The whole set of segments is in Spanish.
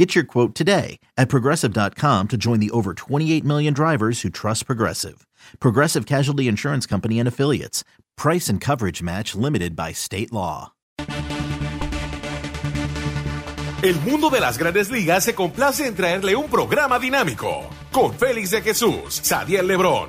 Get your quote today at progressive.com to join the over 28 million drivers who trust Progressive. Progressive Casualty Insurance Company and Affiliates. Price and coverage match limited by state law. El mundo de las grandes ligas se complace en traerle un programa dinámico con Félix de Jesús, Sadiel Lebrón,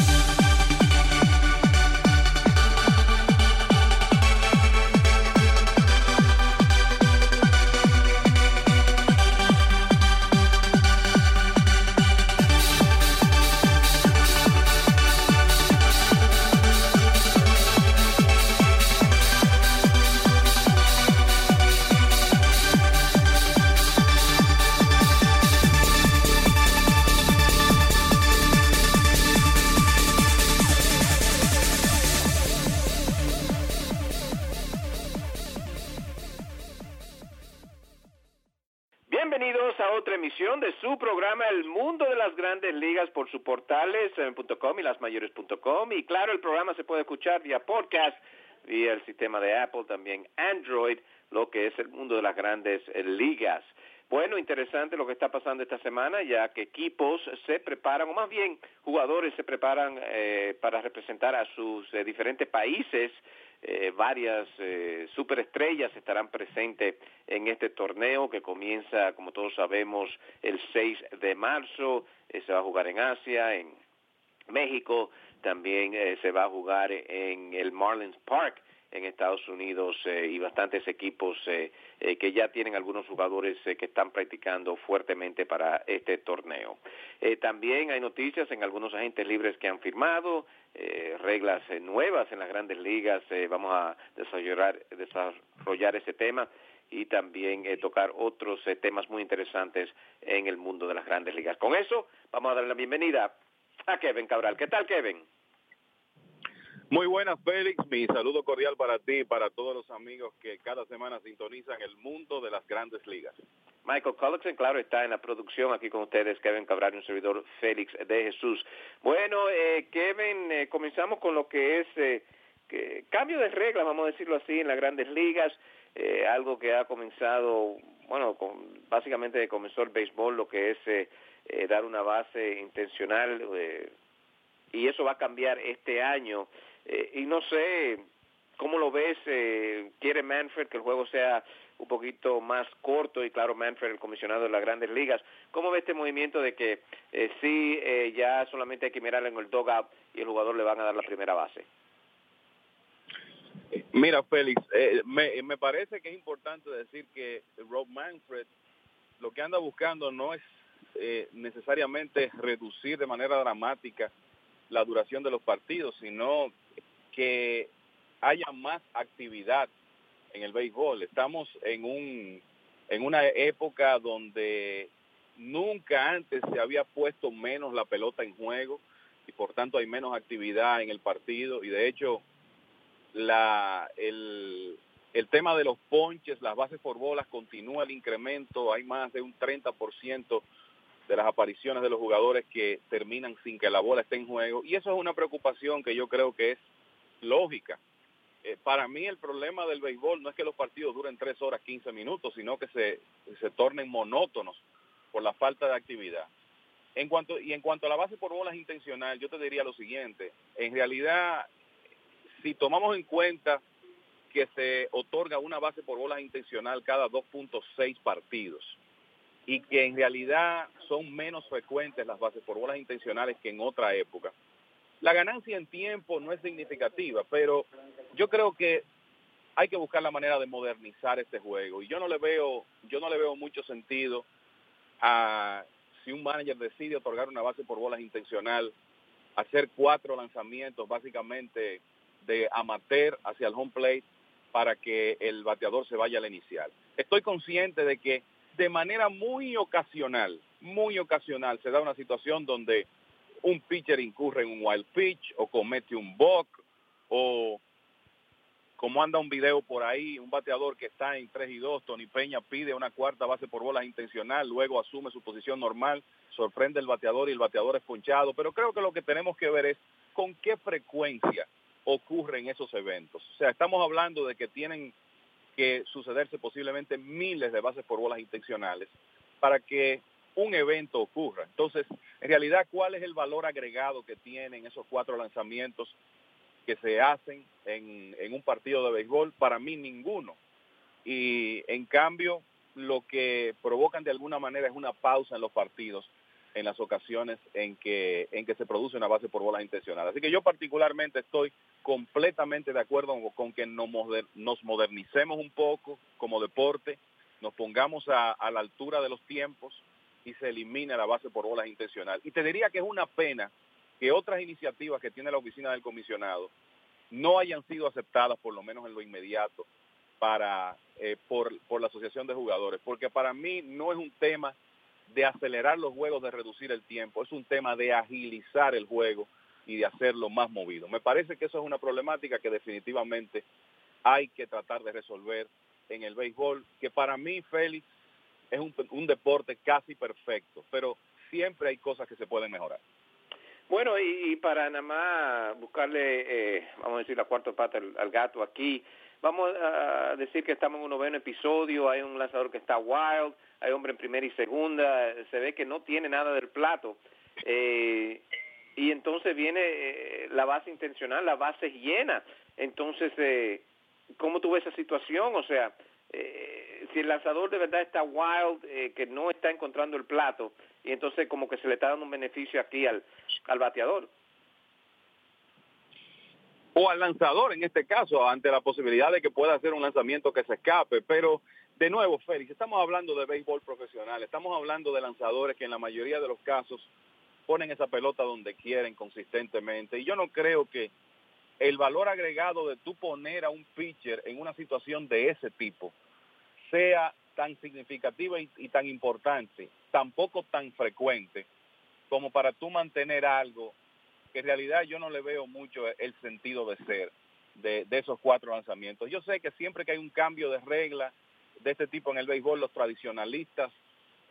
Grandes Ligas por su portales .com y lasmayores.com y claro, el programa se puede escuchar vía podcast, vía el sistema de Apple, también Android, lo que es el mundo de las grandes ligas. Bueno, interesante lo que está pasando esta semana, ya que equipos se preparan, o más bien jugadores se preparan eh, para representar a sus eh, diferentes países eh, varias eh, superestrellas estarán presentes en este torneo que comienza, como todos sabemos, el 6 de marzo. Eh, se va a jugar en Asia, en México, también eh, se va a jugar en el Marlins Park en Estados Unidos eh, y bastantes equipos que ya tienen algunos jugadores que están practicando fuertemente para este torneo. También hay noticias en algunos agentes libres que han firmado, reglas eh, nuevas en las grandes ligas, eh, vamos a desarrollar, desarrollar ese tema y también eh, tocar otros eh, temas muy interesantes en el mundo de las grandes ligas. Con eso, vamos a darle la bienvenida a Kevin Cabral. ¿Qué tal, Kevin? Muy buenas, Félix. Mi saludo cordial para ti y para todos los amigos que cada semana sintonizan el mundo de las grandes ligas. Michael Culloxen, claro, está en la producción aquí con ustedes, Kevin Cabral un servidor Félix de Jesús. Bueno, eh, Kevin, eh, comenzamos con lo que es eh, cambio de reglas, vamos a decirlo así, en las grandes ligas, eh, algo que ha comenzado, bueno, con, básicamente comenzó el béisbol, lo que es eh, eh, dar una base intencional, y eso va a cambiar este año. Eh, y no sé, ¿cómo lo ves? Eh, ¿Quiere Manfred que el juego sea un poquito más corto? Y claro, Manfred, el comisionado de las grandes ligas. ¿Cómo ve este movimiento de que eh, sí, eh, ya solamente hay que mirar en el dugout y el jugador le van a dar la primera base? Mira, Félix, eh, me, me parece que es importante decir que Rob Manfred lo que anda buscando no es eh, necesariamente reducir de manera dramática la duración de los partidos, sino que haya más actividad en el béisbol. Estamos en un en una época donde nunca antes se había puesto menos la pelota en juego y por tanto hay menos actividad en el partido. Y de hecho la el el tema de los ponches, las bases por bolas continúa el incremento, hay más de un 30% de las apariciones de los jugadores que terminan sin que la bola esté en juego. Y eso es una preocupación que yo creo que es lógica. Eh, para mí el problema del béisbol no es que los partidos duren 3 horas 15 minutos, sino que se, se tornen monótonos por la falta de actividad. En cuanto, y en cuanto a la base por bolas intencional, yo te diría lo siguiente, en realidad, si tomamos en cuenta que se otorga una base por bolas intencional cada 2.6 partidos, y que en realidad son menos frecuentes las bases por bolas intencionales que en otra época. La ganancia en tiempo no es significativa, pero yo creo que hay que buscar la manera de modernizar este juego y yo no le veo yo no le veo mucho sentido a si un manager decide otorgar una base por bolas intencional hacer cuatro lanzamientos básicamente de amateur hacia el home plate para que el bateador se vaya al inicial. Estoy consciente de que de manera muy ocasional, muy ocasional, se da una situación donde un pitcher incurre en un wild pitch o comete un buck o como anda un video por ahí, un bateador que está en 3 y 2, Tony Peña pide una cuarta base por bolas intencional, luego asume su posición normal, sorprende el bateador y el bateador es ponchado, pero creo que lo que tenemos que ver es con qué frecuencia ocurren esos eventos. O sea, estamos hablando de que tienen que sucederse posiblemente miles de bases por bolas intencionales para que un evento ocurra. Entonces, en realidad, ¿cuál es el valor agregado que tienen esos cuatro lanzamientos que se hacen en, en un partido de béisbol? Para mí, ninguno. Y en cambio, lo que provocan de alguna manera es una pausa en los partidos en las ocasiones en que, en que se produce una base por bolas intencionales. Así que yo particularmente estoy completamente de acuerdo con que nos, modernicemos un poco como deporte, nos pongamos a, la altura de los tiempos y se elimine la base por bolas intencional. Y te diría que es una pena que otras iniciativas que tiene la oficina del comisionado no hayan sido aceptadas, por lo menos en lo inmediato, para, eh, por, por la Asociación de Jugadores, porque para mí no es un tema de acelerar los juegos, de reducir el tiempo, es un tema de agilizar el juego y de hacerlo más movido. Me parece que eso es una problemática que definitivamente hay que tratar de resolver en el béisbol, que para mí, Félix, es un, un deporte casi perfecto, pero siempre hay cosas que se pueden mejorar. Bueno, y, para nada más buscarle, eh, vamos a decir, la cuarta pata al, gato aquí, vamos a decir que estamos en un noveno episodio, hay un lanzador que está wild, hay hombre en primera y segunda, se ve que no tiene nada del plato. Eh, y entonces viene eh, la base intencional, la base llena. Entonces, eh, ¿cómo tuvo esa situación? O sea, eh, si el lanzador de verdad está wild, eh, que no está encontrando el plato, y entonces como que se le está dando un beneficio aquí al, al bateador. O al lanzador en este caso, ante la posibilidad de que pueda hacer un lanzamiento que se escape, pero de nuevo, Félix, estamos hablando de béisbol profesional, estamos hablando de lanzadores que en la mayoría de los casos ponen esa pelota donde quieren consistentemente. Y yo no creo que el valor agregado de tú poner a un pitcher en una situación de ese tipo sea tan significativa y, y tan importante, tampoco tan frecuente, como para tú mantener algo que en realidad yo no le veo mucho el sentido de ser de, de esos cuatro lanzamientos. Yo sé que siempre que hay un cambio de regla, de este tipo en el béisbol, los tradicionalistas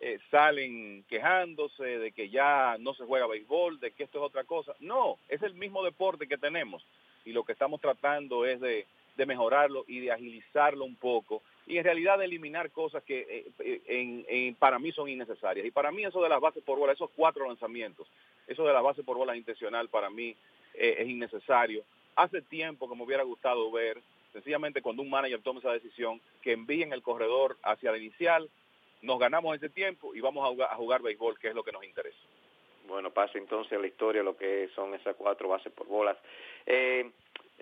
eh, salen quejándose de que ya no se juega béisbol, de que esto es otra cosa. No, es el mismo deporte que tenemos y lo que estamos tratando es de, de mejorarlo y de agilizarlo un poco y en realidad de eliminar cosas que eh, eh, en, para mí son innecesarias. Y para mí eso de las bases por bola, esos cuatro lanzamientos, eso de la base por bola intencional para mí eh, es innecesario. Hace tiempo que me hubiera gustado ver sencillamente cuando un manager toma esa decisión, que envíen el corredor hacia la inicial, nos ganamos ese tiempo y vamos a jugar, a jugar béisbol, que es lo que nos interesa. Bueno, pasa entonces a la historia lo que son esas cuatro bases por bolas. Eh,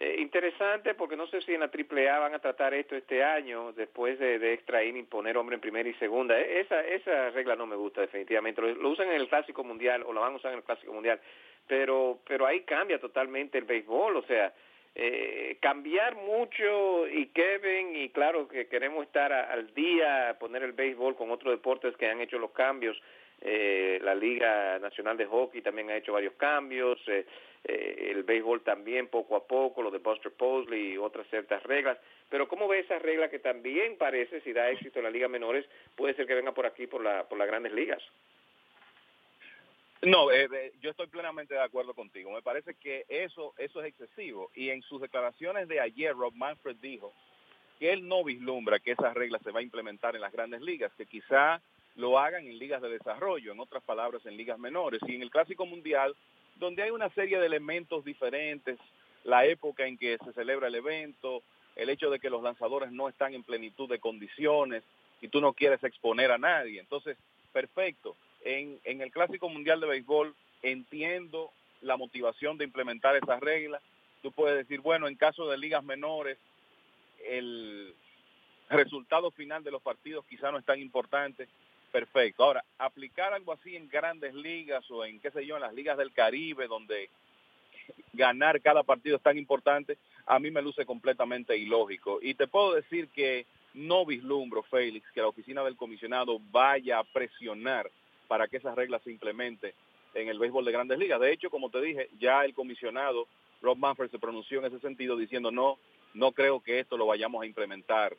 eh, interesante porque no sé si en la AAA van a tratar esto este año, después de, de extra inning, poner hombre en primera y segunda. E, esa, esa regla no me gusta definitivamente. Lo, usan en el Clásico Mundial o lo van a usar en el Clásico Mundial, pero, pero ahí cambia totalmente el béisbol. O sea, eh, cambiar mucho y Kevin y claro que queremos estar a, al día, poner el béisbol con otros deportes que han hecho los cambios. Eh, la Liga Nacional de Hockey también ha hecho varios cambios, eh, eh, el béisbol también poco a poco, lo de Buster Posley y otras ciertas reglas. Pero ¿cómo ve esa regla que también parece, si da éxito en la Liga Menores, puede ser que venga por aquí, por, la, por las grandes ligas? No, eh, yo estoy plenamente de acuerdo contigo. Me parece que eso, eso es excesivo. Y en sus declaraciones de ayer, Rob Manfred dijo que él no vislumbra que esa regla se va a implementar en las grandes ligas, que quizá lo hagan en ligas de desarrollo, en otras palabras, en ligas menores. Y en el Clásico Mundial, donde hay una serie de elementos diferentes, la época en que se celebra el evento, el hecho de que los lanzadores no están en plenitud de condiciones y tú no quieres exponer a nadie. Entonces, perfecto en, en el Clásico Mundial de Béisbol entiendo la motivación de implementar esas reglas. Tú puedes decir, bueno, en caso de ligas menores, el resultado final de los partidos quizá no es tan importante. Perfecto. Ahora, aplicar algo así en grandes ligas o en, qué sé yo, en las ligas del Caribe, donde ganar cada partido es tan importante, a mí me luce completamente ilógico. Y te puedo decir que no vislumbro, Félix, que la oficina del comisionado vaya a presionar para que esas reglas se implementen en el béisbol de grandes ligas. De hecho, como te dije, ya el comisionado Rob Manfred se pronunció en ese sentido diciendo no, no creo que esto lo vayamos a implementar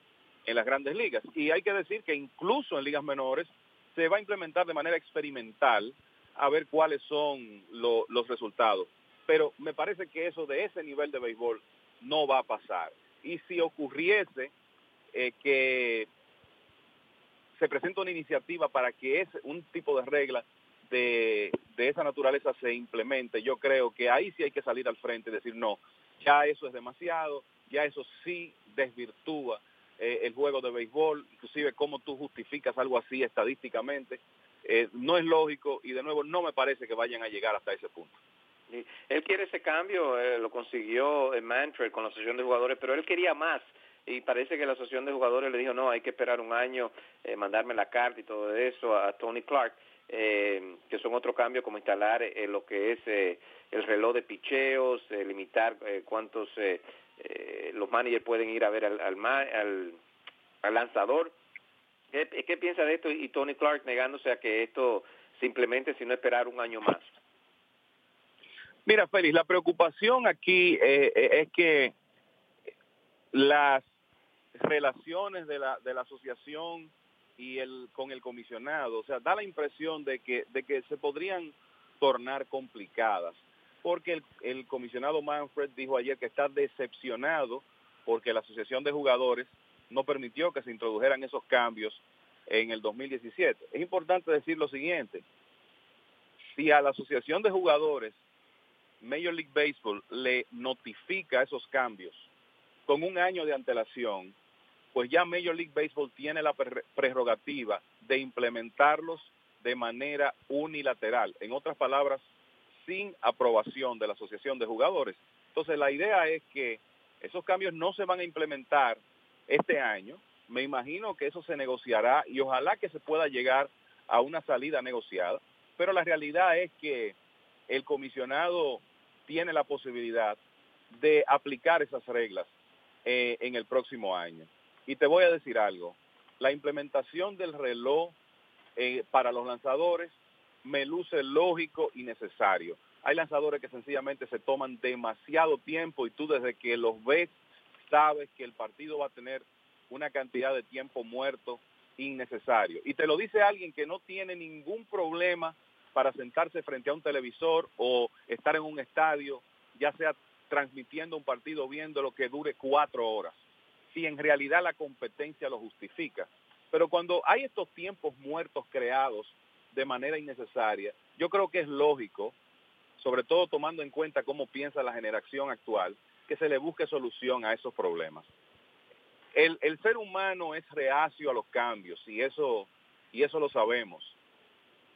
en las grandes ligas. Y hay que decir que incluso en ligas menores se va a implementar de manera experimental a ver cuáles son los resultados. Pero me parece que eso de ese nivel de béisbol no va a pasar. Y si ocurriese eh, que se presenta una iniciativa para que es un tipo de regla de, de, esa naturaleza se implemente, yo creo que ahí sí hay que salir al frente y decir, no, ya eso es demasiado, ya eso sí desvirtúa eh, el juego de béisbol, inclusive cómo tú justificas algo así estadísticamente, eh, no es lógico y de nuevo no me parece que vayan a llegar hasta ese punto. Él quiere ese cambio, eh, lo consiguió en Manfred con la asociación de jugadores, pero él quería más y parece que la asociación de jugadores le dijo no, hay que esperar un año, mandarme la carta y todo eso a Tony Clark, que son otro cambio como instalar lo que es el reloj de picheos, limitar cuántos eh, los managers pueden ir a ver al, al, al, lanzador. ¿Qué, ¿Qué, piensa de esto? Y Tony Clark negándose a que esto simplemente si no esperar un año más. Mira, Félix, la preocupación aquí eh, eh, es que las relaciones de la, de la asociación y el con el comisionado, o sea, da la impresión de que, de que se podrían tornar complicadas porque el, comisionado Manfred dijo ayer que está decepcionado porque la Asociación de Jugadores no permitió que se introdujeran esos cambios en el 2017. Es importante decir lo siguiente, si a la Asociación de Jugadores Major League Baseball le notifica esos cambios con un año de antelación, pues ya Major League Baseball tiene la prerrogativa de implementarlos de manera unilateral. En otras palabras, sin aprobación de la Asociación de Jugadores. Entonces la idea es que esos cambios no se van a implementar este año. Me imagino que eso se negociará y ojalá que se pueda llegar a una salida negociada. Pero la realidad es que el comisionado tiene la posibilidad de aplicar esas reglas eh, en el próximo año. Y te voy a decir algo, la implementación del reloj eh, para los lanzadores me luce lógico y necesario. Hay lanzadores que sencillamente se toman demasiado tiempo y tú desde que los ves sabes que el partido va a tener una cantidad de tiempo muerto innecesario. Y te lo dice alguien que no tiene ningún problema para sentarse frente a un televisor o estar en un estadio, ya sea transmitiendo un partido viendo lo que dure cuatro horas, si en realidad la competencia lo justifica. Pero cuando hay estos tiempos muertos creados de manera innecesaria. Yo creo que es lógico, sobre todo tomando en cuenta cómo piensa la generación actual, que se le busque solución a esos problemas. El, ser humano es reacio a los cambios y eso, y eso lo sabemos.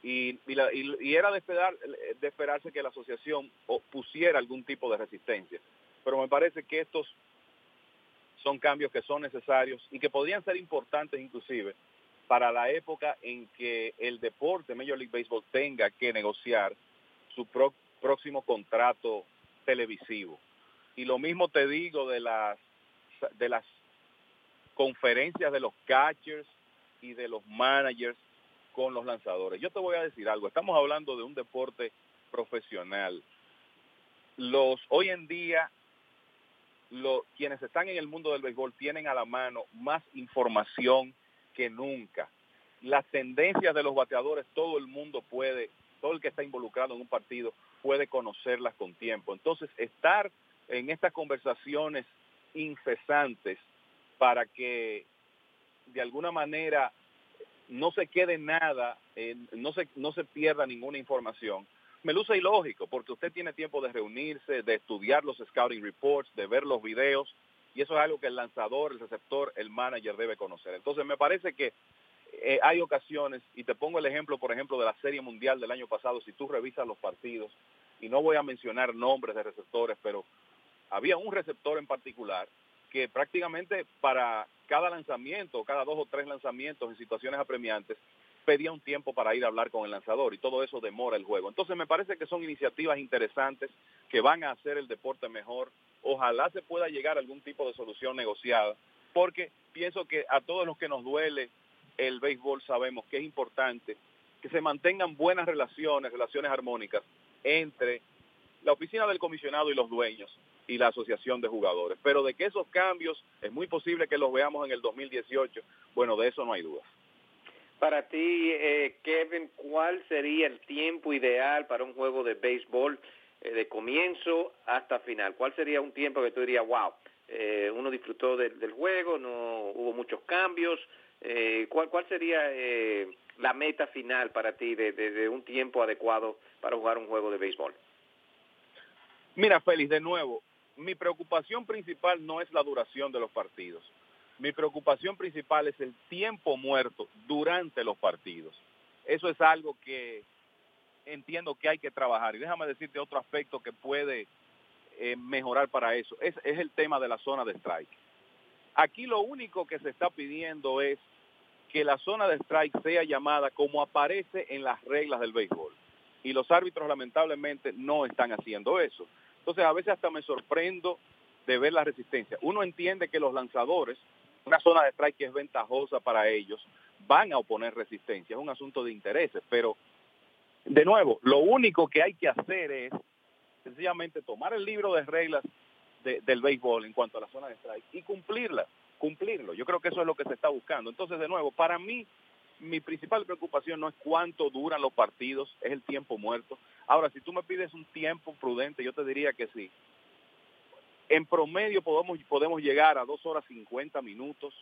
Y, y, era de, esperar, de esperarse que la asociación pusiera algún tipo de resistencia. Pero me parece que estos son cambios que son necesarios y que podrían ser importantes inclusive para la época en que el deporte Major League Baseball tenga que negociar su próximo contrato televisivo. Y lo mismo te digo de las de las conferencias de los catchers y de los managers con los lanzadores. Yo te voy a decir algo, estamos hablando de un deporte profesional. Los hoy en día los quienes están en el mundo del béisbol tienen a la mano más información que nunca. Las tendencias de los bateadores, todo el mundo puede, todo el que está involucrado en un partido puede conocerlas con tiempo. Entonces, estar en estas conversaciones incesantes para que de alguna manera no se quede nada, no, se, no se pierda ninguna información, me luce ilógico, porque usted tiene tiempo de reunirse, de estudiar los scouting reports, de ver los videos, y eso es algo que el lanzador, el receptor, el manager debe conocer. Entonces me parece que eh, hay ocasiones, y te pongo el ejemplo, por ejemplo, de la Serie Mundial del año pasado, si tú revisas los partidos, y no voy a mencionar nombres de receptores, pero había un receptor en particular que prácticamente para cada lanzamiento, cada dos o tres lanzamientos en situaciones apremiantes, pedía un tiempo para ir a hablar con el lanzador y todo eso demora el juego. Entonces me parece que son iniciativas interesantes que van a hacer el deporte mejor. Ojalá se pueda llegar a algún tipo de solución negociada, porque pienso que a todos los que nos duele el béisbol sabemos que es importante que se mantengan buenas relaciones, relaciones armónicas entre la oficina del comisionado y los dueños y la asociación de jugadores. Pero de que esos cambios es muy posible que los veamos en el 2018, bueno, de eso no hay duda. Para ti, eh, Kevin, ¿cuál sería el tiempo ideal para un juego de béisbol eh, de comienzo hasta final? ¿Cuál sería un tiempo que tú dirías, wow, eh, uno disfrutó del juego, no hubo muchos cambios? ¿cuál, ¿Cuál sería la meta final para ti de, de un tiempo adecuado para jugar un juego de béisbol? Mira, Félix, de nuevo, mi preocupación principal no es la duración de los partidos. Mi preocupación principal es el tiempo muerto durante los partidos. Eso es algo que entiendo que hay que trabajar. Y déjame decirte otro aspecto que puede eh, mejorar para eso. Es, es el tema de la zona de strike. Aquí lo único que se está pidiendo es que la zona de strike sea llamada como aparece en las reglas del béisbol. Y los árbitros lamentablemente no están haciendo eso. Entonces a veces hasta me sorprendo de ver la resistencia. Uno entiende que los lanzadores una zona de strike que es ventajosa para ellos, van a oponer resistencia. Es un asunto de intereses, pero de nuevo, lo único que hay que hacer es sencillamente tomar el libro de reglas del béisbol en cuanto a la zona de strike y cumplirla, cumplirlo. Yo creo que eso es lo que se está buscando. Entonces, de nuevo, para mí, mi principal preocupación no es cuánto duran los partidos, es el tiempo muerto. Ahora, si tú me pides un tiempo prudente, yo te diría que sí en promedio podemos, podemos llegar a dos horas 50 minutos.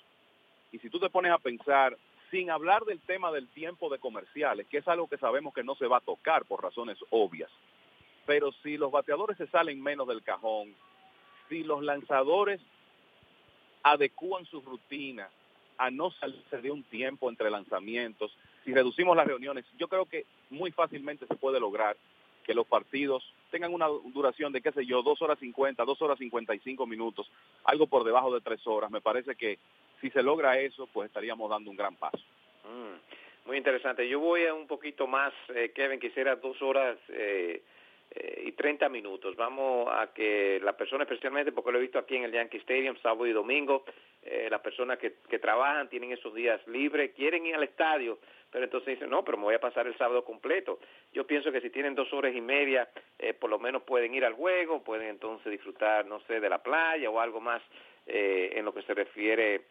Y si tú te pones a pensar, sin hablar del tema del tiempo de comerciales, que es algo que sabemos que no se va a tocar por razones obvias, pero si los bateadores se salen menos del cajón, si los lanzadores adecúan su rutina a no salirse de un tiempo entre lanzamientos, si reducimos las reuniones, yo creo que muy fácilmente se puede lograr que los partidos tengan una duración de, qué sé yo, dos horas 50, dos horas 55 minutos, algo por debajo de tres horas. Me parece que si se logra eso, pues estaríamos dando un gran paso. Mm, muy interesante. Yo voy a un poquito más, eh, Kevin, quisiera dos horas eh, eh, y 30 minutos. Vamos a que la persona, especialmente porque lo he visto aquí en el Yankee Stadium, sábado y domingo, eh, las personas que, que trabajan tienen esos días libres, quieren ir al estadio, pero entonces dicen, no, pero me voy a pasar el sábado completo. Yo pienso que si tienen dos horas y media, eh, por lo menos pueden ir al juego, pueden entonces disfrutar, no sé, de la playa o algo más eh, en lo que se refiere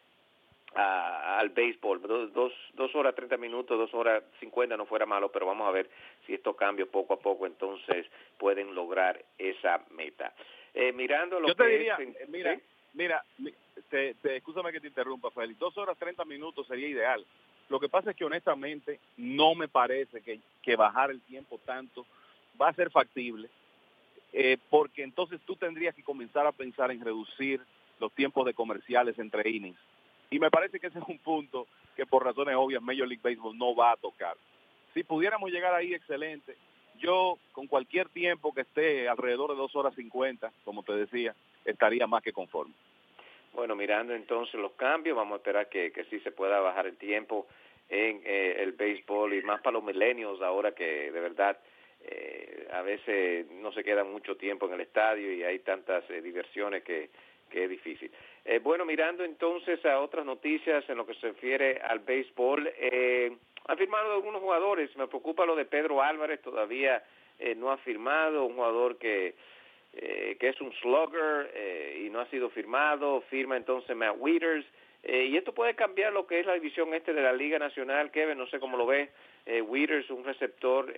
al béisbol. Dos, dos, dos horas treinta minutos, dos horas cincuenta no fuera malo, pero vamos a ver si estos cambios poco a poco entonces pueden lograr esa meta. Eh, mirando lo Yo te diría, eh, mira, mira, te, te, escúchame que te interrumpa, Félix. Dos horas treinta minutos sería ideal. Lo que pasa es que honestamente no me parece que, que bajar el tiempo tanto va a ser factible, eh, porque entonces tú tendrías que comenzar a pensar en reducir los tiempos de comerciales entre innings y me parece que ese es un punto que por razones obvias Major League Baseball no va a tocar. Si pudiéramos llegar ahí, excelente. Yo, con cualquier tiempo que esté alrededor de dos horas cincuenta, como te decía, estaría más que conforme. Bueno, mirando entonces los cambios, vamos a esperar que, que sí se pueda bajar el tiempo en eh, el béisbol y más para los milenios ahora que de verdad eh, a veces no se queda mucho tiempo en el estadio y hay tantas eh, diversiones que que difícil. Eh, bueno, mirando entonces a otras noticias en lo que se refiere al béisbol, eh, han firmado algunos jugadores, me preocupa lo de Pedro Álvarez, todavía eh, no ha firmado, un jugador que, eh, que es un slugger y no ha sido firmado, firma entonces Matt Wieters, y esto puede cambiar lo que es la división este de la Liga Nacional, Kevin, no sé cómo lo ve, eh, Wieters, un receptor,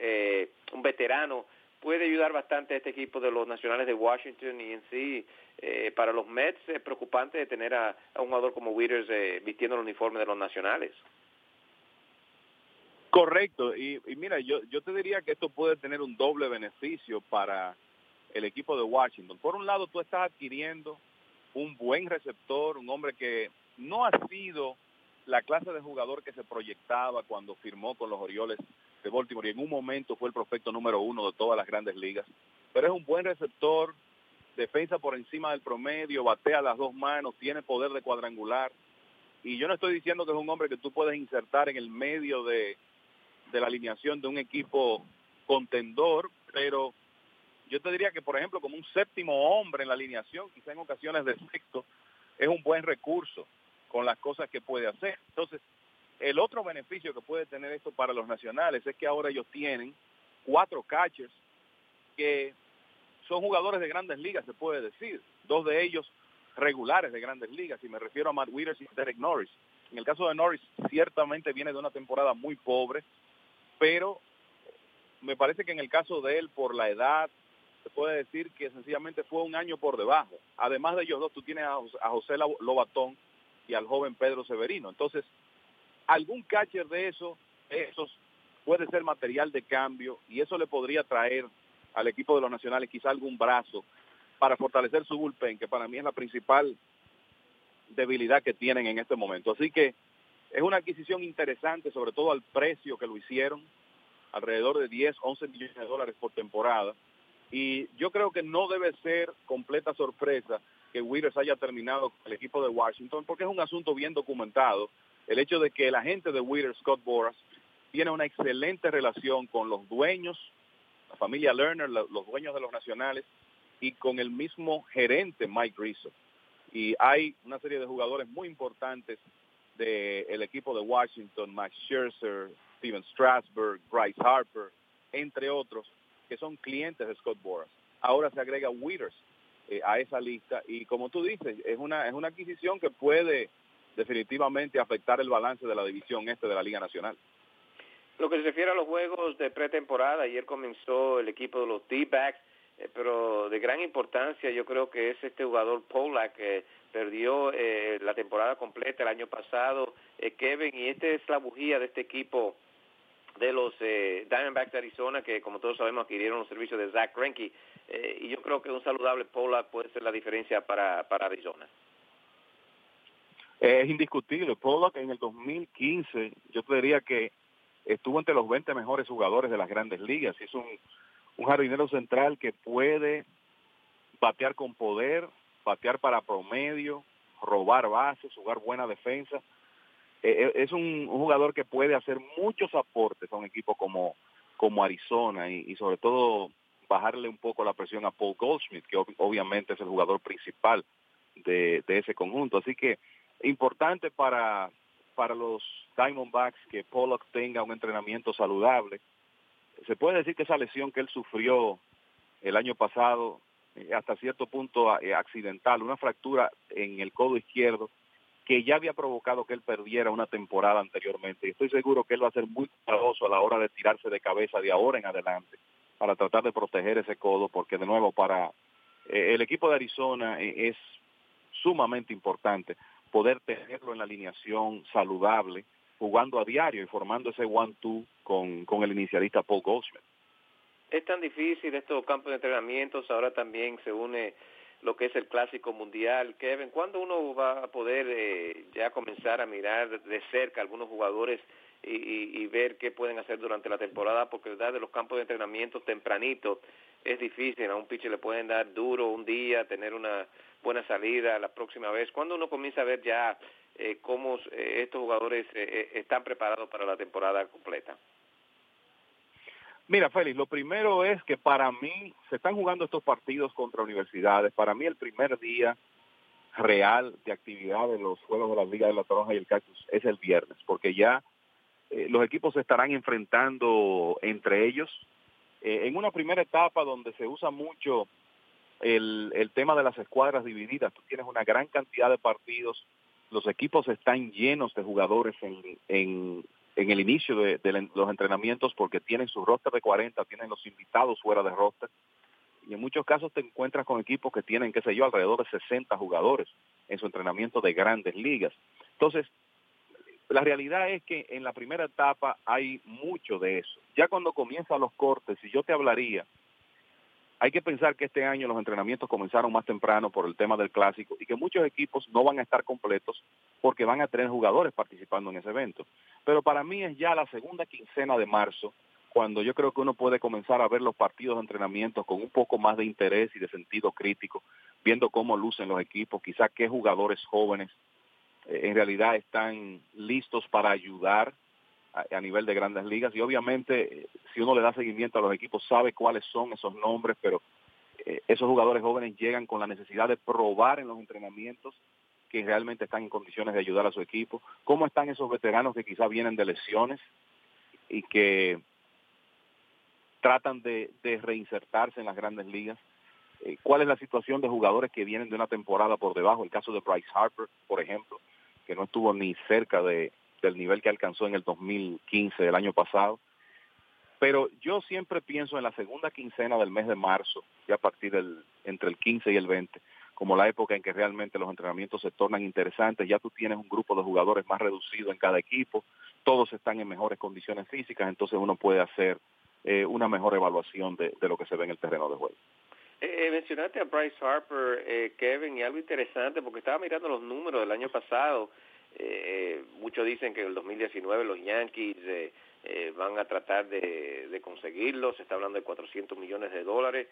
un veterano, puede ayudar bastante a este equipo de los Nacionales de Washington y en sí eh, para los Mets es preocupante de tener a, un jugador como Withers eh, vistiendo el uniforme de los Nacionales. Correcto, y, mira, yo, yo te diría que esto puede tener un doble beneficio para el equipo de Washington. Por un lado, tú estás adquiriendo un buen receptor, un hombre que no ha sido la clase de jugador que se proyectaba cuando firmó con los Orioles de Baltimore y en un momento fue el prospecto número uno de todas las grandes ligas. Pero es un buen receptor, defensa por encima del promedio, batea las dos manos, tiene poder de cuadrangular. Y yo no estoy diciendo que es un hombre que tú puedes insertar en el medio de, de la alineación de un equipo contendor, pero yo te diría que, por ejemplo, como un séptimo hombre en la alineación, quizá en ocasiones de sexto, es un buen recurso con las cosas que puede hacer. Entonces, el otro beneficio que puede tener esto para los nacionales es que ahora ellos tienen cuatro catchers que son jugadores de grandes ligas, se puede decir. Dos de ellos regulares de grandes ligas, y me refiero a Matt Withers y Derek Norris. En el caso de Norris, ciertamente viene de una temporada muy pobre, pero me parece que en el caso de él, por la edad, se puede decir que sencillamente fue un año por debajo. Además de ellos dos, tú tienes a José Lobatón y al joven Pedro Severino. Entonces, algún catcher de esos, esos puede ser material de cambio y eso le podría traer al equipo de los nacionales quizá algún brazo para fortalecer su bullpen, que para mí es la principal debilidad que tienen en este momento. Así que es una adquisición interesante, sobre todo al precio que lo hicieron, alrededor de 10, 11 millones de dólares por temporada. Y yo creo que no debe ser completa sorpresa que Withers haya terminado el equipo de Washington, porque es un asunto bien documentado. El hecho de que el agente de Withers, Scott Boras, tiene una excelente relación con los dueños, la familia Lerner, los dueños de los nacionales, y con el mismo gerente Mike Rizzo. Y hay una serie de jugadores muy importantes del equipo de Washington, Max Scherzer, Steven Strasburg, Bryce Harper, entre otros, que son clientes de Scott Boras. Ahora se agrega Withers eh, a esa lista y como tú dices, es una, es una adquisición que puede definitivamente afectar el balance de la división este de la Liga Nacional. Lo que se refiere a los juegos de pretemporada, ayer comenzó el equipo de los D-Backs, eh, pero de gran importancia yo creo que es este jugador Polak que perdió eh, la temporada completa el año pasado, Kevin, y esta es la bujía de este equipo de los eh, Diamondbacks de Arizona, que como todos sabemos adquirieron los servicios de Zach Greinke, eh, y yo creo que un saludable Pollock puede ser la diferencia para, para Arizona. Es indiscutible. Pollock en el 2015, yo te diría que estuvo entre los 20 mejores jugadores de las grandes ligas. Es un, jardinero central que puede batear con poder, batear para promedio, robar bases, jugar buena defensa eh, eh, es un, jugador que puede hacer muchos aportes a un equipo como, como Arizona y, sobre todo bajarle un poco la presión a Paul Goldschmidt, que obviamente es el jugador principal de, ese conjunto. Así que importante para, para los Diamondbacks que Pollock tenga un entrenamiento saludable. Se puede decir que esa lesión que él sufrió el año pasado, eh, hasta cierto punto accidental, una fractura en el codo izquierdo, que ya había provocado que él perdiera una temporada anteriormente. Y estoy seguro que él va a ser muy cuidadoso a la hora de tirarse de cabeza de ahora en adelante para tratar de proteger ese codo, porque de nuevo para eh, el equipo de Arizona eh, es sumamente importante poder tenerlo en la alineación saludable, jugando a diario y formando ese one-two con, con el inicialista Paul Goldschmidt. Es tan difícil estos campos de entrenamientos, ahora también se une lo que es el clásico mundial. Kevin, ¿cuándo uno va a poder eh, ya comenzar a mirar de cerca algunos jugadores y, ver qué pueden hacer durante la temporada? Porque verdad de los campos de entrenamiento tempranito es difícil, a un pitcher le pueden dar duro un día, tener una buena salida la próxima vez. ¿Cuándo uno comienza a ver ya eh, cómo eh, estos jugadores están preparados para la temporada completa? Mira, Félix, lo primero es que para mí se están jugando estos partidos contra universidades. Para mí el primer día real de actividad de los Juegos de la Liga de la Toronja y el Cactus es el viernes, porque ya eh, los equipos se estarán enfrentando entre ellos. Eh, en una primera etapa donde se usa mucho el, tema de las escuadras divididas, tú tienes una gran cantidad de partidos, los equipos están llenos de jugadores en, en, el inicio de, los entrenamientos porque tienen su roster de 40, tienen los invitados fuera de roster y en muchos casos te encuentras con equipos que tienen, qué sé yo, alrededor de 60 jugadores en su entrenamiento de grandes ligas. Entonces, la realidad es que en la primera etapa hay mucho de eso. Ya cuando comienzan los cortes, si yo te hablaría hay que pensar que este año los entrenamientos comenzaron más temprano por el tema del clásico y que muchos equipos no van a estar completos porque van a tener jugadores participando en ese evento. Pero para mí es ya la segunda quincena de marzo cuando yo creo que uno puede comenzar a ver los partidos de entrenamiento con un poco más de interés y de sentido crítico, viendo cómo lucen los equipos, quizás qué jugadores jóvenes eh, en realidad están listos para ayudar a, nivel de grandes ligas y obviamente si uno le da seguimiento a los equipos sabe cuáles son esos nombres, pero eh, esos jugadores jóvenes llegan con la necesidad de probar en los entrenamientos que realmente están en condiciones de ayudar a su equipo, cómo están esos veteranos que quizá vienen de lesiones y que tratan de, reinsertarse en las grandes ligas. Eh, ¿Cuál es la situación de jugadores que vienen de una temporada por debajo? El caso de Bryce Harper, por ejemplo, que no estuvo ni cerca de, del nivel que alcanzó en el 2015 del año pasado. Pero yo siempre pienso en la segunda quincena del mes de marzo, ya a partir del entre el 15 y el 20, como la época en que realmente los entrenamientos se tornan interesantes, ya tú tienes un grupo de jugadores más reducido en cada equipo, todos están en mejores condiciones físicas, entonces uno puede hacer eh, una mejor evaluación de, lo que se ve en el terreno de juego. Eh, eh, mencionaste a Bryce Harper, eh, Kevin, y algo interesante, porque estaba mirando los números del año pasado. Eh, muchos dicen que en el 2019 los Yankees van a tratar de, conseguirlo, se está hablando de 400 millones de dólares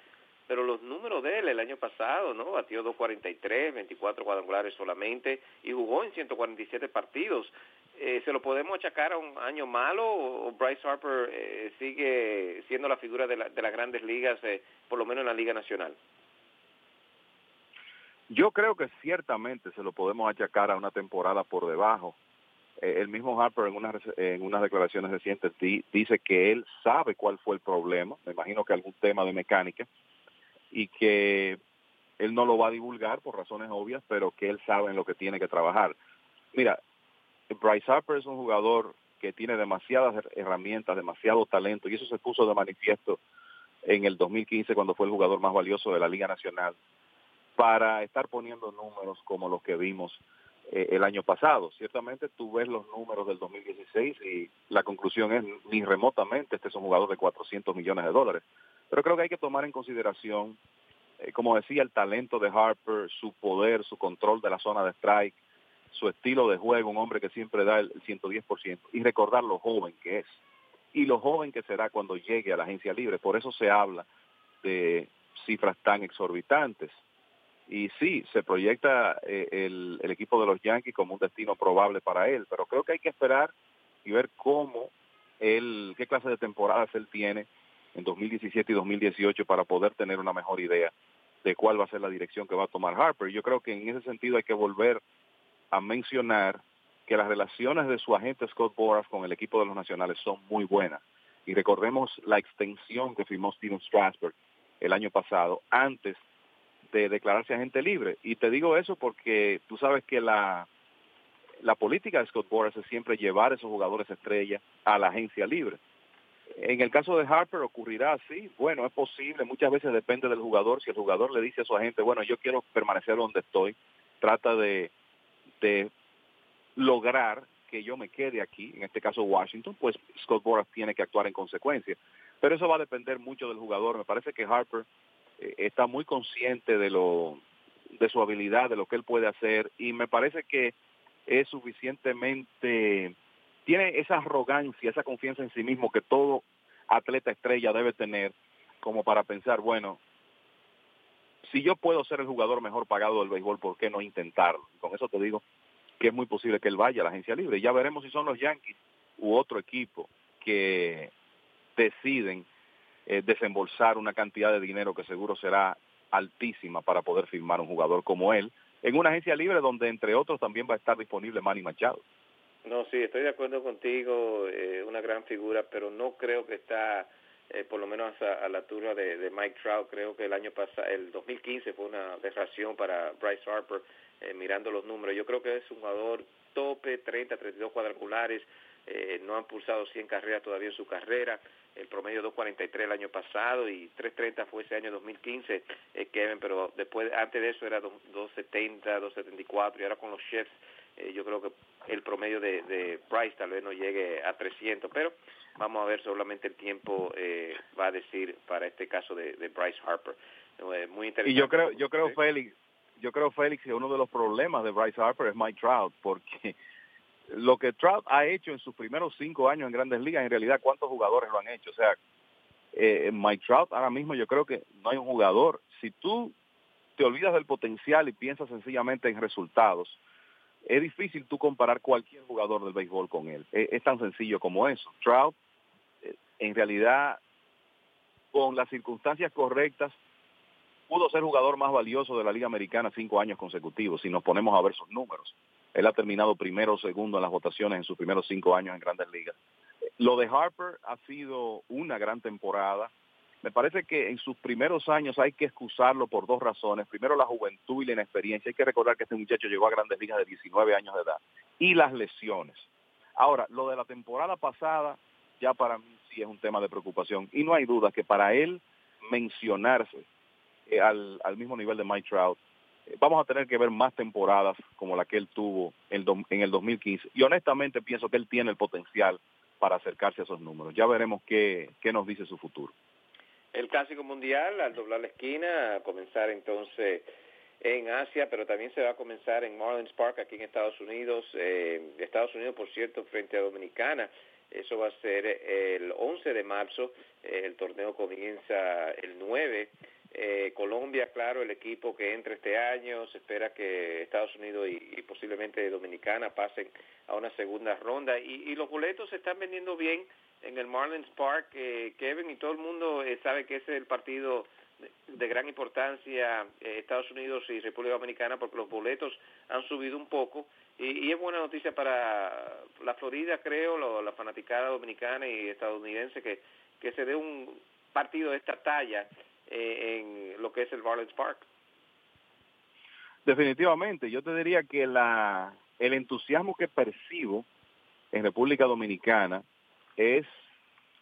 pero los números de él el año pasado, ¿no? Batió 2.43, 24 cuadrangulares solamente y jugó en 147 partidos. Eh, ¿Se lo podemos achacar a un año malo o Bryce Harper eh, sigue siendo la figura de, de las grandes ligas, eh, por lo menos en la Liga Nacional? Yo creo que ciertamente se lo podemos achacar a una temporada por debajo. el mismo Harper en unas, en unas declaraciones recientes dice que él sabe cuál fue el problema, me imagino que algún tema de mecánica, y que él no lo va a divulgar por razones obvias, pero que él sabe en lo que tiene que trabajar. Mira, Bryce Harper es un jugador que tiene demasiadas herramientas, demasiado talento, y eso se puso de manifiesto en el 2015 cuando fue el jugador más valioso de la Liga Nacional, para estar poniendo números como los que vimos eh, el año pasado. Ciertamente tú ves los números del 2016 y la conclusión es ni remotamente este es un jugador de 400 millones de dólares. Pero creo que hay que tomar en consideración, eh, como decía, el talento de Harper, su poder, su control de la zona de strike, su estilo de juego, un hombre que siempre da el 110%, y recordar lo joven que es, y lo joven que será cuando llegue a la agencia libre. Por eso se habla de cifras tan exorbitantes. Y sí, se proyecta eh, el, el equipo de los Yankees como un destino probable para él, pero creo que hay que esperar y ver cómo él, qué clase de temporadas él tiene en 2017 y 2018 para poder tener una mejor idea de cuál va a ser la dirección que va a tomar Harper. Yo creo que en ese sentido hay que volver a mencionar que las relaciones de su agente Scott Boras con el equipo de los nacionales son muy buenas. Y recordemos la extensión que firmó Steven Strasberg el año pasado antes de declararse agente libre. Y te digo eso porque tú sabes que la, la política de Scott Boras es siempre llevar a esos jugadores estrella a la agencia libre. En el caso de Harper ocurrirá así. Bueno, es posible, muchas veces depende del jugador. Si el jugador le dice a su agente, bueno, yo quiero permanecer donde estoy, trata de, de lograr que yo me quede aquí, en este caso Washington, pues Scott Boras tiene que actuar en consecuencia. Pero eso va a depender mucho del jugador. Me parece que Harper está muy consciente de lo de su habilidad, de lo que él puede hacer y me parece que es suficientemente tiene esa arrogancia, esa confianza en sí mismo que todo atleta estrella debe tener como para pensar, bueno, si yo puedo ser el jugador mejor pagado del béisbol, ¿por qué no intentarlo? Con eso te digo que es muy posible que él vaya a la agencia libre. Ya veremos si son los Yankees u otro equipo que deciden eh, desembolsar una cantidad de dinero que seguro será altísima para poder firmar un jugador como él en una agencia libre donde entre otros también va a estar disponible Manny Machado. No, sí, estoy de acuerdo contigo, eh, una gran figura, pero no creo que está, eh, por lo menos a, la altura de, Mike Trout. Creo que el año pasado, el 2015 fue una aberración para Bryce Harper, eh, mirando los números. Yo creo que es un jugador tope, 30, 32 cuadrangulares, eh, no han pulsado 100 carreras todavía en su carrera, el promedio 2.43 el año pasado y 3.30 fue ese año 2015, eh, Kevin, pero después, antes de eso era 2.70, 2.74 y ahora con los chefs eh, yo creo que el promedio de, de Price tal vez no llegue a 300, pero vamos a ver, solamente el tiempo eh, va a decir para este caso de, de Bryce Harper. Eh, muy interesante. Y yo creo, yo creo, Félix, yo creo, Félix, que uno de los problemas de Bryce Harper es Mike Trout, porque lo que Trout ha hecho en sus primeros cinco años en Grandes Ligas, en realidad, ¿cuántos jugadores lo han hecho? O sea, eh, Mike Trout ahora mismo yo creo que no hay un jugador. Si tú te olvidas del potencial y piensas sencillamente en resultados, es difícil tú comparar cualquier jugador del béisbol con él. Es, tan sencillo como eso. Trout, eh, en realidad, con las circunstancias correctas, pudo ser jugador más valioso de la Liga Americana cinco años consecutivos, si nos ponemos a ver sus números. Él ha terminado primero o segundo en las votaciones en sus primeros cinco años en grandes ligas. Lo de Harper ha sido una gran temporada. Me parece que en sus primeros años hay que excusarlo por dos razones. Primero, la juventud y la inexperiencia. Hay que recordar que este muchacho llegó a grandes ligas de 19 años de edad. Y las lesiones. Ahora, lo de la temporada pasada ya para mí sí es un tema de preocupación. Y no hay duda que para él mencionarse eh, al, mismo nivel de Mike Trout, vamos a tener que ver más temporadas como la que él tuvo en, en el 2015. Y honestamente pienso que él tiene el potencial para acercarse a esos números. Ya veremos qué, qué nos dice su futuro el Clásico Mundial al doblar la esquina, a comenzar entonces en Asia, pero también se va a comenzar en Marlins Park, aquí en Estados Unidos. Eh, Estados Unidos, por cierto, frente a Dominicana. Eso va a ser el 11 de marzo. Eh, el torneo comienza el 9. Eh, Colombia, claro, el equipo que entra este año. Se espera que Estados Unidos y, posiblemente Dominicana pasen a una segunda ronda. Y, y los boletos se están vendiendo bien en el Marlins Park, eh, Kevin, y todo el mundo eh, sabe que ese es el partido de, gran importancia eh, Estados Unidos y República Dominicana porque los boletos han subido un poco y, es buena noticia para la Florida, creo, la fanaticada dominicana y estadounidense que, que se dé un partido de esta talla en lo que es el Marlins Park. Definitivamente, yo te diría que la el entusiasmo que percibo en República Dominicana es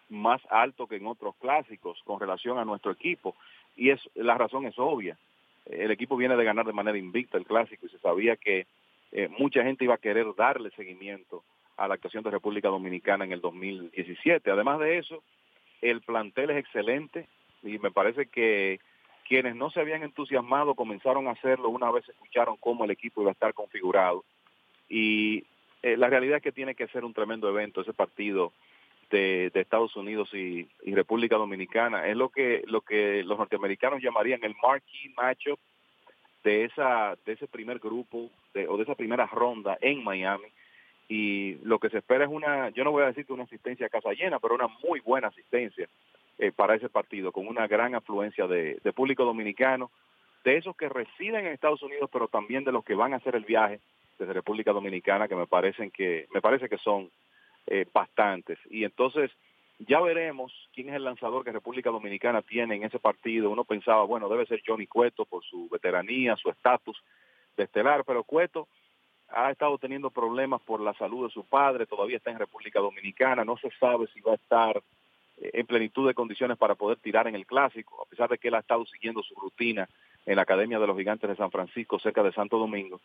más alto que en otros clásicos con relación a nuestro equipo y es la razón es obvia. El equipo viene de ganar de manera invicta el clásico y se sabía que eh, mucha gente iba a querer darle seguimiento a la actuación de República Dominicana en el 2017. Además de eso, el plantel es excelente y me parece que quienes no se habían entusiasmado comenzaron a hacerlo una vez escucharon cómo el equipo iba a estar configurado. Y eh, la realidad es que tiene que ser un tremendo evento ese partido de, Estados Unidos y, República Dominicana. Es lo que, lo que los norteamericanos llamarían el marquee matchup de, esa, de ese primer grupo o de esa primera ronda en Miami. Y lo que se espera es una, yo no voy a decir que una asistencia a casa llena, pero una muy buena asistencia eh, para ese partido, con una gran afluencia de, de público dominicano, de esos que residen en Estados Unidos, pero también de los que van a hacer el viaje desde República Dominicana, que me parecen que, me parece que son eh, bastantes. Y entonces ya veremos quién es el lanzador que República Dominicana tiene en ese partido. Uno pensaba, bueno, debe ser Johnny Cueto por su veteranía, su estatus de estelar, pero Cueto ha estado teniendo problemas por la salud de su padre, todavía está en República Dominicana, no se sabe si va a estar en plenitud de condiciones para poder tirar en el clásico, a pesar de que él ha estado siguiendo su rutina en la Academia de los Gigantes de San Francisco, cerca de Santo Domingo.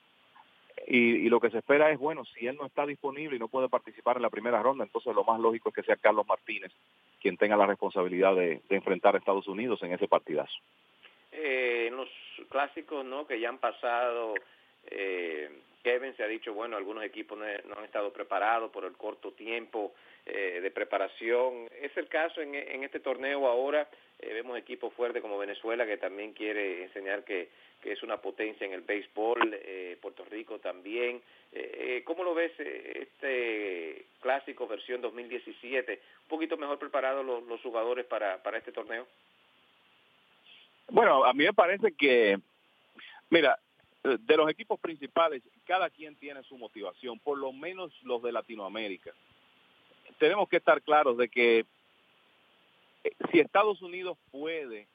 Y, lo que se espera es, bueno, si él no está disponible y no puede participar en la primera ronda, entonces lo más lógico es que sea Carlos Martínez quien tenga la responsabilidad de, enfrentar a Estados Unidos en ese partidazo. Eh, en los clásicos, ¿no? Que ya han pasado, eh, Kevin se ha dicho, bueno, algunos equipos no, han estado preparados por el corto tiempo eh, de preparación. Es el caso en, este torneo ahora. Eh, vemos equipos fuertes como Venezuela que también quiere enseñar que, es una potencia en el béisbol, eh, Puerto Rico también. Eh, ¿Cómo lo ves este clásico versión 2017? ¿Un poquito mejor preparados los, jugadores para, para este torneo? Bueno, a mí me parece que, mira, de los equipos principales, cada quien tiene su motivación, por lo menos los de Latinoamérica. Tenemos que estar claros de que si Estados Unidos puede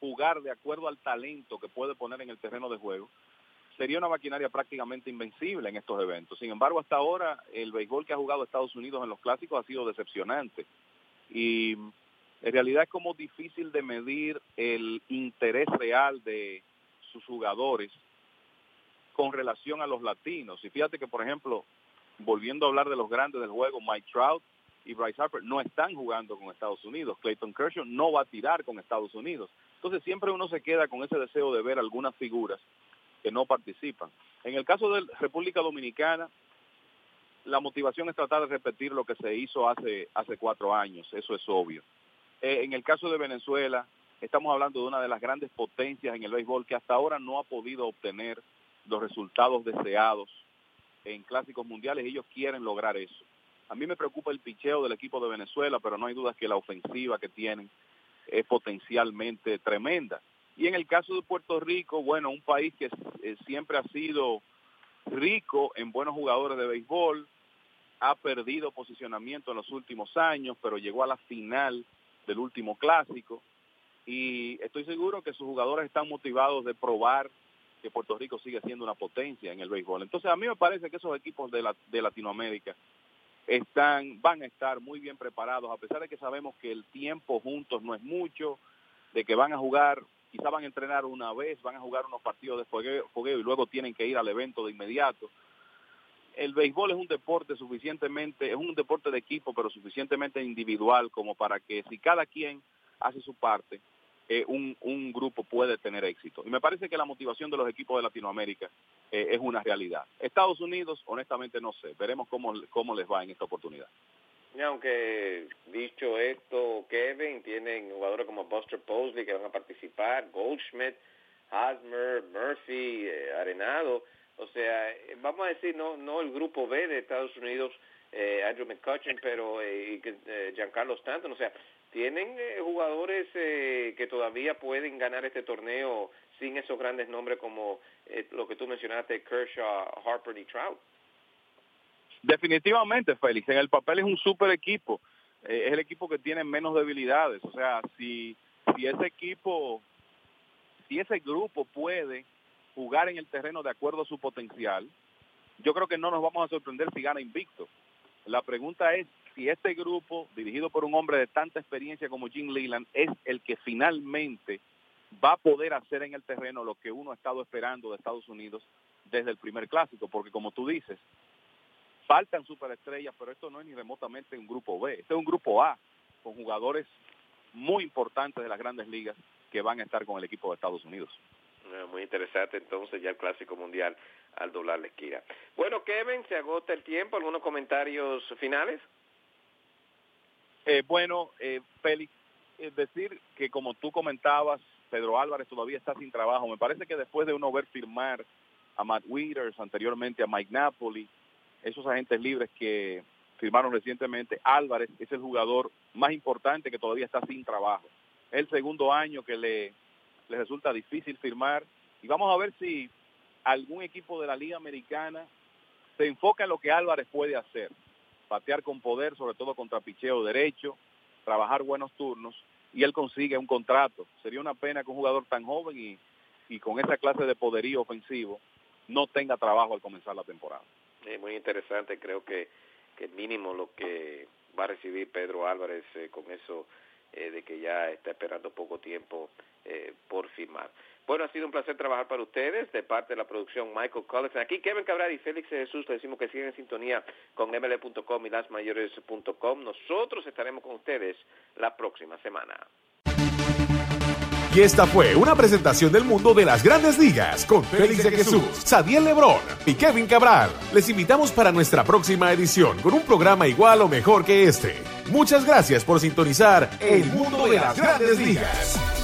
jugar de acuerdo al talento que puede poner en el terreno de juego, sería una maquinaria prácticamente invencible en estos eventos. Sin embargo, hasta ahora el béisbol que ha jugado Estados Unidos en los clásicos ha sido decepcionante. Y en realidad es como difícil de medir el interés real de sus jugadores con relación a los latinos. Y fíjate que, por ejemplo, volviendo a hablar de los grandes del juego, Mike Trout y Bryce Harper no están jugando con Estados Unidos. Clayton Kershaw no va a tirar con Estados Unidos. Entonces siempre uno se queda con ese deseo de ver algunas figuras que no participan. En el caso de República Dominicana, la motivación es tratar de repetir lo que se hizo hace, hace cuatro años, eso es obvio. Eh, en el caso de Venezuela, estamos hablando de una de las grandes potencias en el béisbol que hasta ahora no ha podido obtener los resultados deseados en clásicos mundiales, ellos quieren lograr eso. A mí me preocupa el picheo del equipo de Venezuela, pero no hay duda que la ofensiva que tienen es potencialmente tremenda. Y en el caso de Puerto Rico, bueno, un país que eh, siempre ha sido rico en buenos jugadores de béisbol, ha perdido posicionamiento en los últimos años, pero llegó a la final del último clásico y estoy seguro que sus jugadores están motivados de probar que Puerto Rico sigue siendo una potencia en el béisbol. Entonces a mí me parece que esos equipos de, la, de Latinoamérica están, van a estar muy bien preparados, a pesar de que sabemos que el tiempo juntos no es mucho, de que van a jugar, quizá van a entrenar una vez, van a jugar unos partidos de fogueo, y luego tienen que ir al evento de inmediato. El béisbol es un deporte suficientemente, es un deporte de equipo, pero suficientemente individual como para que si cada quien hace su parte, eh, un, un, grupo puede tener éxito. Y me parece que la motivación de los equipos de Latinoamérica eh, es una realidad. Estados Unidos, honestamente no sé. Veremos cómo, cómo les va en esta oportunidad. Aunque dicho esto, Kevin, tienen jugadores como Buster Posley que van a participar, Goldschmidt, Hasmer, Murphy, eh, Arenado. O sea, vamos a decir, no, no el grupo B de Estados Unidos, Andrew McCutcheon, pero Giancarlo Stanton. O sea, tienen eh, jugadores eh, que todavía pueden ganar este torneo sin esos grandes nombres como eh, lo que tú mencionaste, Kershaw, Harper y Trout. Definitivamente, Félix, en el papel es un super equipo. es el equipo que tiene menos debilidades. O sea, si, si ese equipo, si ese grupo puede jugar en el terreno de acuerdo a su potencial, yo creo que no nos vamos a sorprender si gana invicto. La pregunta es si este grupo, dirigido por un hombre de tanta experiencia como Jim Leland, es el que finalmente va a poder hacer en el terreno lo que uno ha estado esperando de Estados Unidos desde el primer clásico, porque como tú dices, faltan superestrellas, pero esto no es ni remotamente un grupo B, este es un grupo A, con jugadores muy importantes de las grandes ligas que van a estar con el equipo de Estados Unidos. Ah, muy interesante entonces ya el Clásico Mundial al doblar la esquina. Bueno, Kevin, se agota el tiempo. ¿Algunos comentarios finales? Eh, bueno, eh, Félix, es decir que como tú comentabas, Pedro Álvarez todavía está sin trabajo. Me parece que después de uno ver firmar a Matt Wieters, anteriormente a Mike Napoli, esos agentes libres que firmaron recientemente, Álvarez es el jugador más importante que todavía está sin trabajo. Es el segundo año que le, le resulta difícil firmar y vamos a ver si algún equipo de la Liga Americana se enfoca en lo que Álvarez puede hacer batear con poder, sobre todo contra picheo derecho, trabajar buenos turnos y él consigue un contrato. Sería una pena que un jugador tan joven y, y con esa clase de poderío ofensivo no tenga trabajo al comenzar la temporada. Es muy interesante, creo que, que mínimo lo que va a recibir Pedro Álvarez eh, con eso eh, de que ya está esperando poco tiempo eh, por firmar. Bueno, ha sido un placer trabajar para ustedes de parte de la producción Michael Collins. Aquí Kevin Cabral y Félix Jesús le decimos que siguen en sintonía con ml.com y lasmayores.com. Nosotros estaremos con ustedes la próxima semana. Y esta fue una presentación del mundo de las grandes ligas con Félix de Jesús, Sadiel Lebrón y Kevin Cabral. Les invitamos para nuestra próxima edición con un programa igual o mejor que este. Muchas gracias por sintonizar El mundo de las grandes ligas.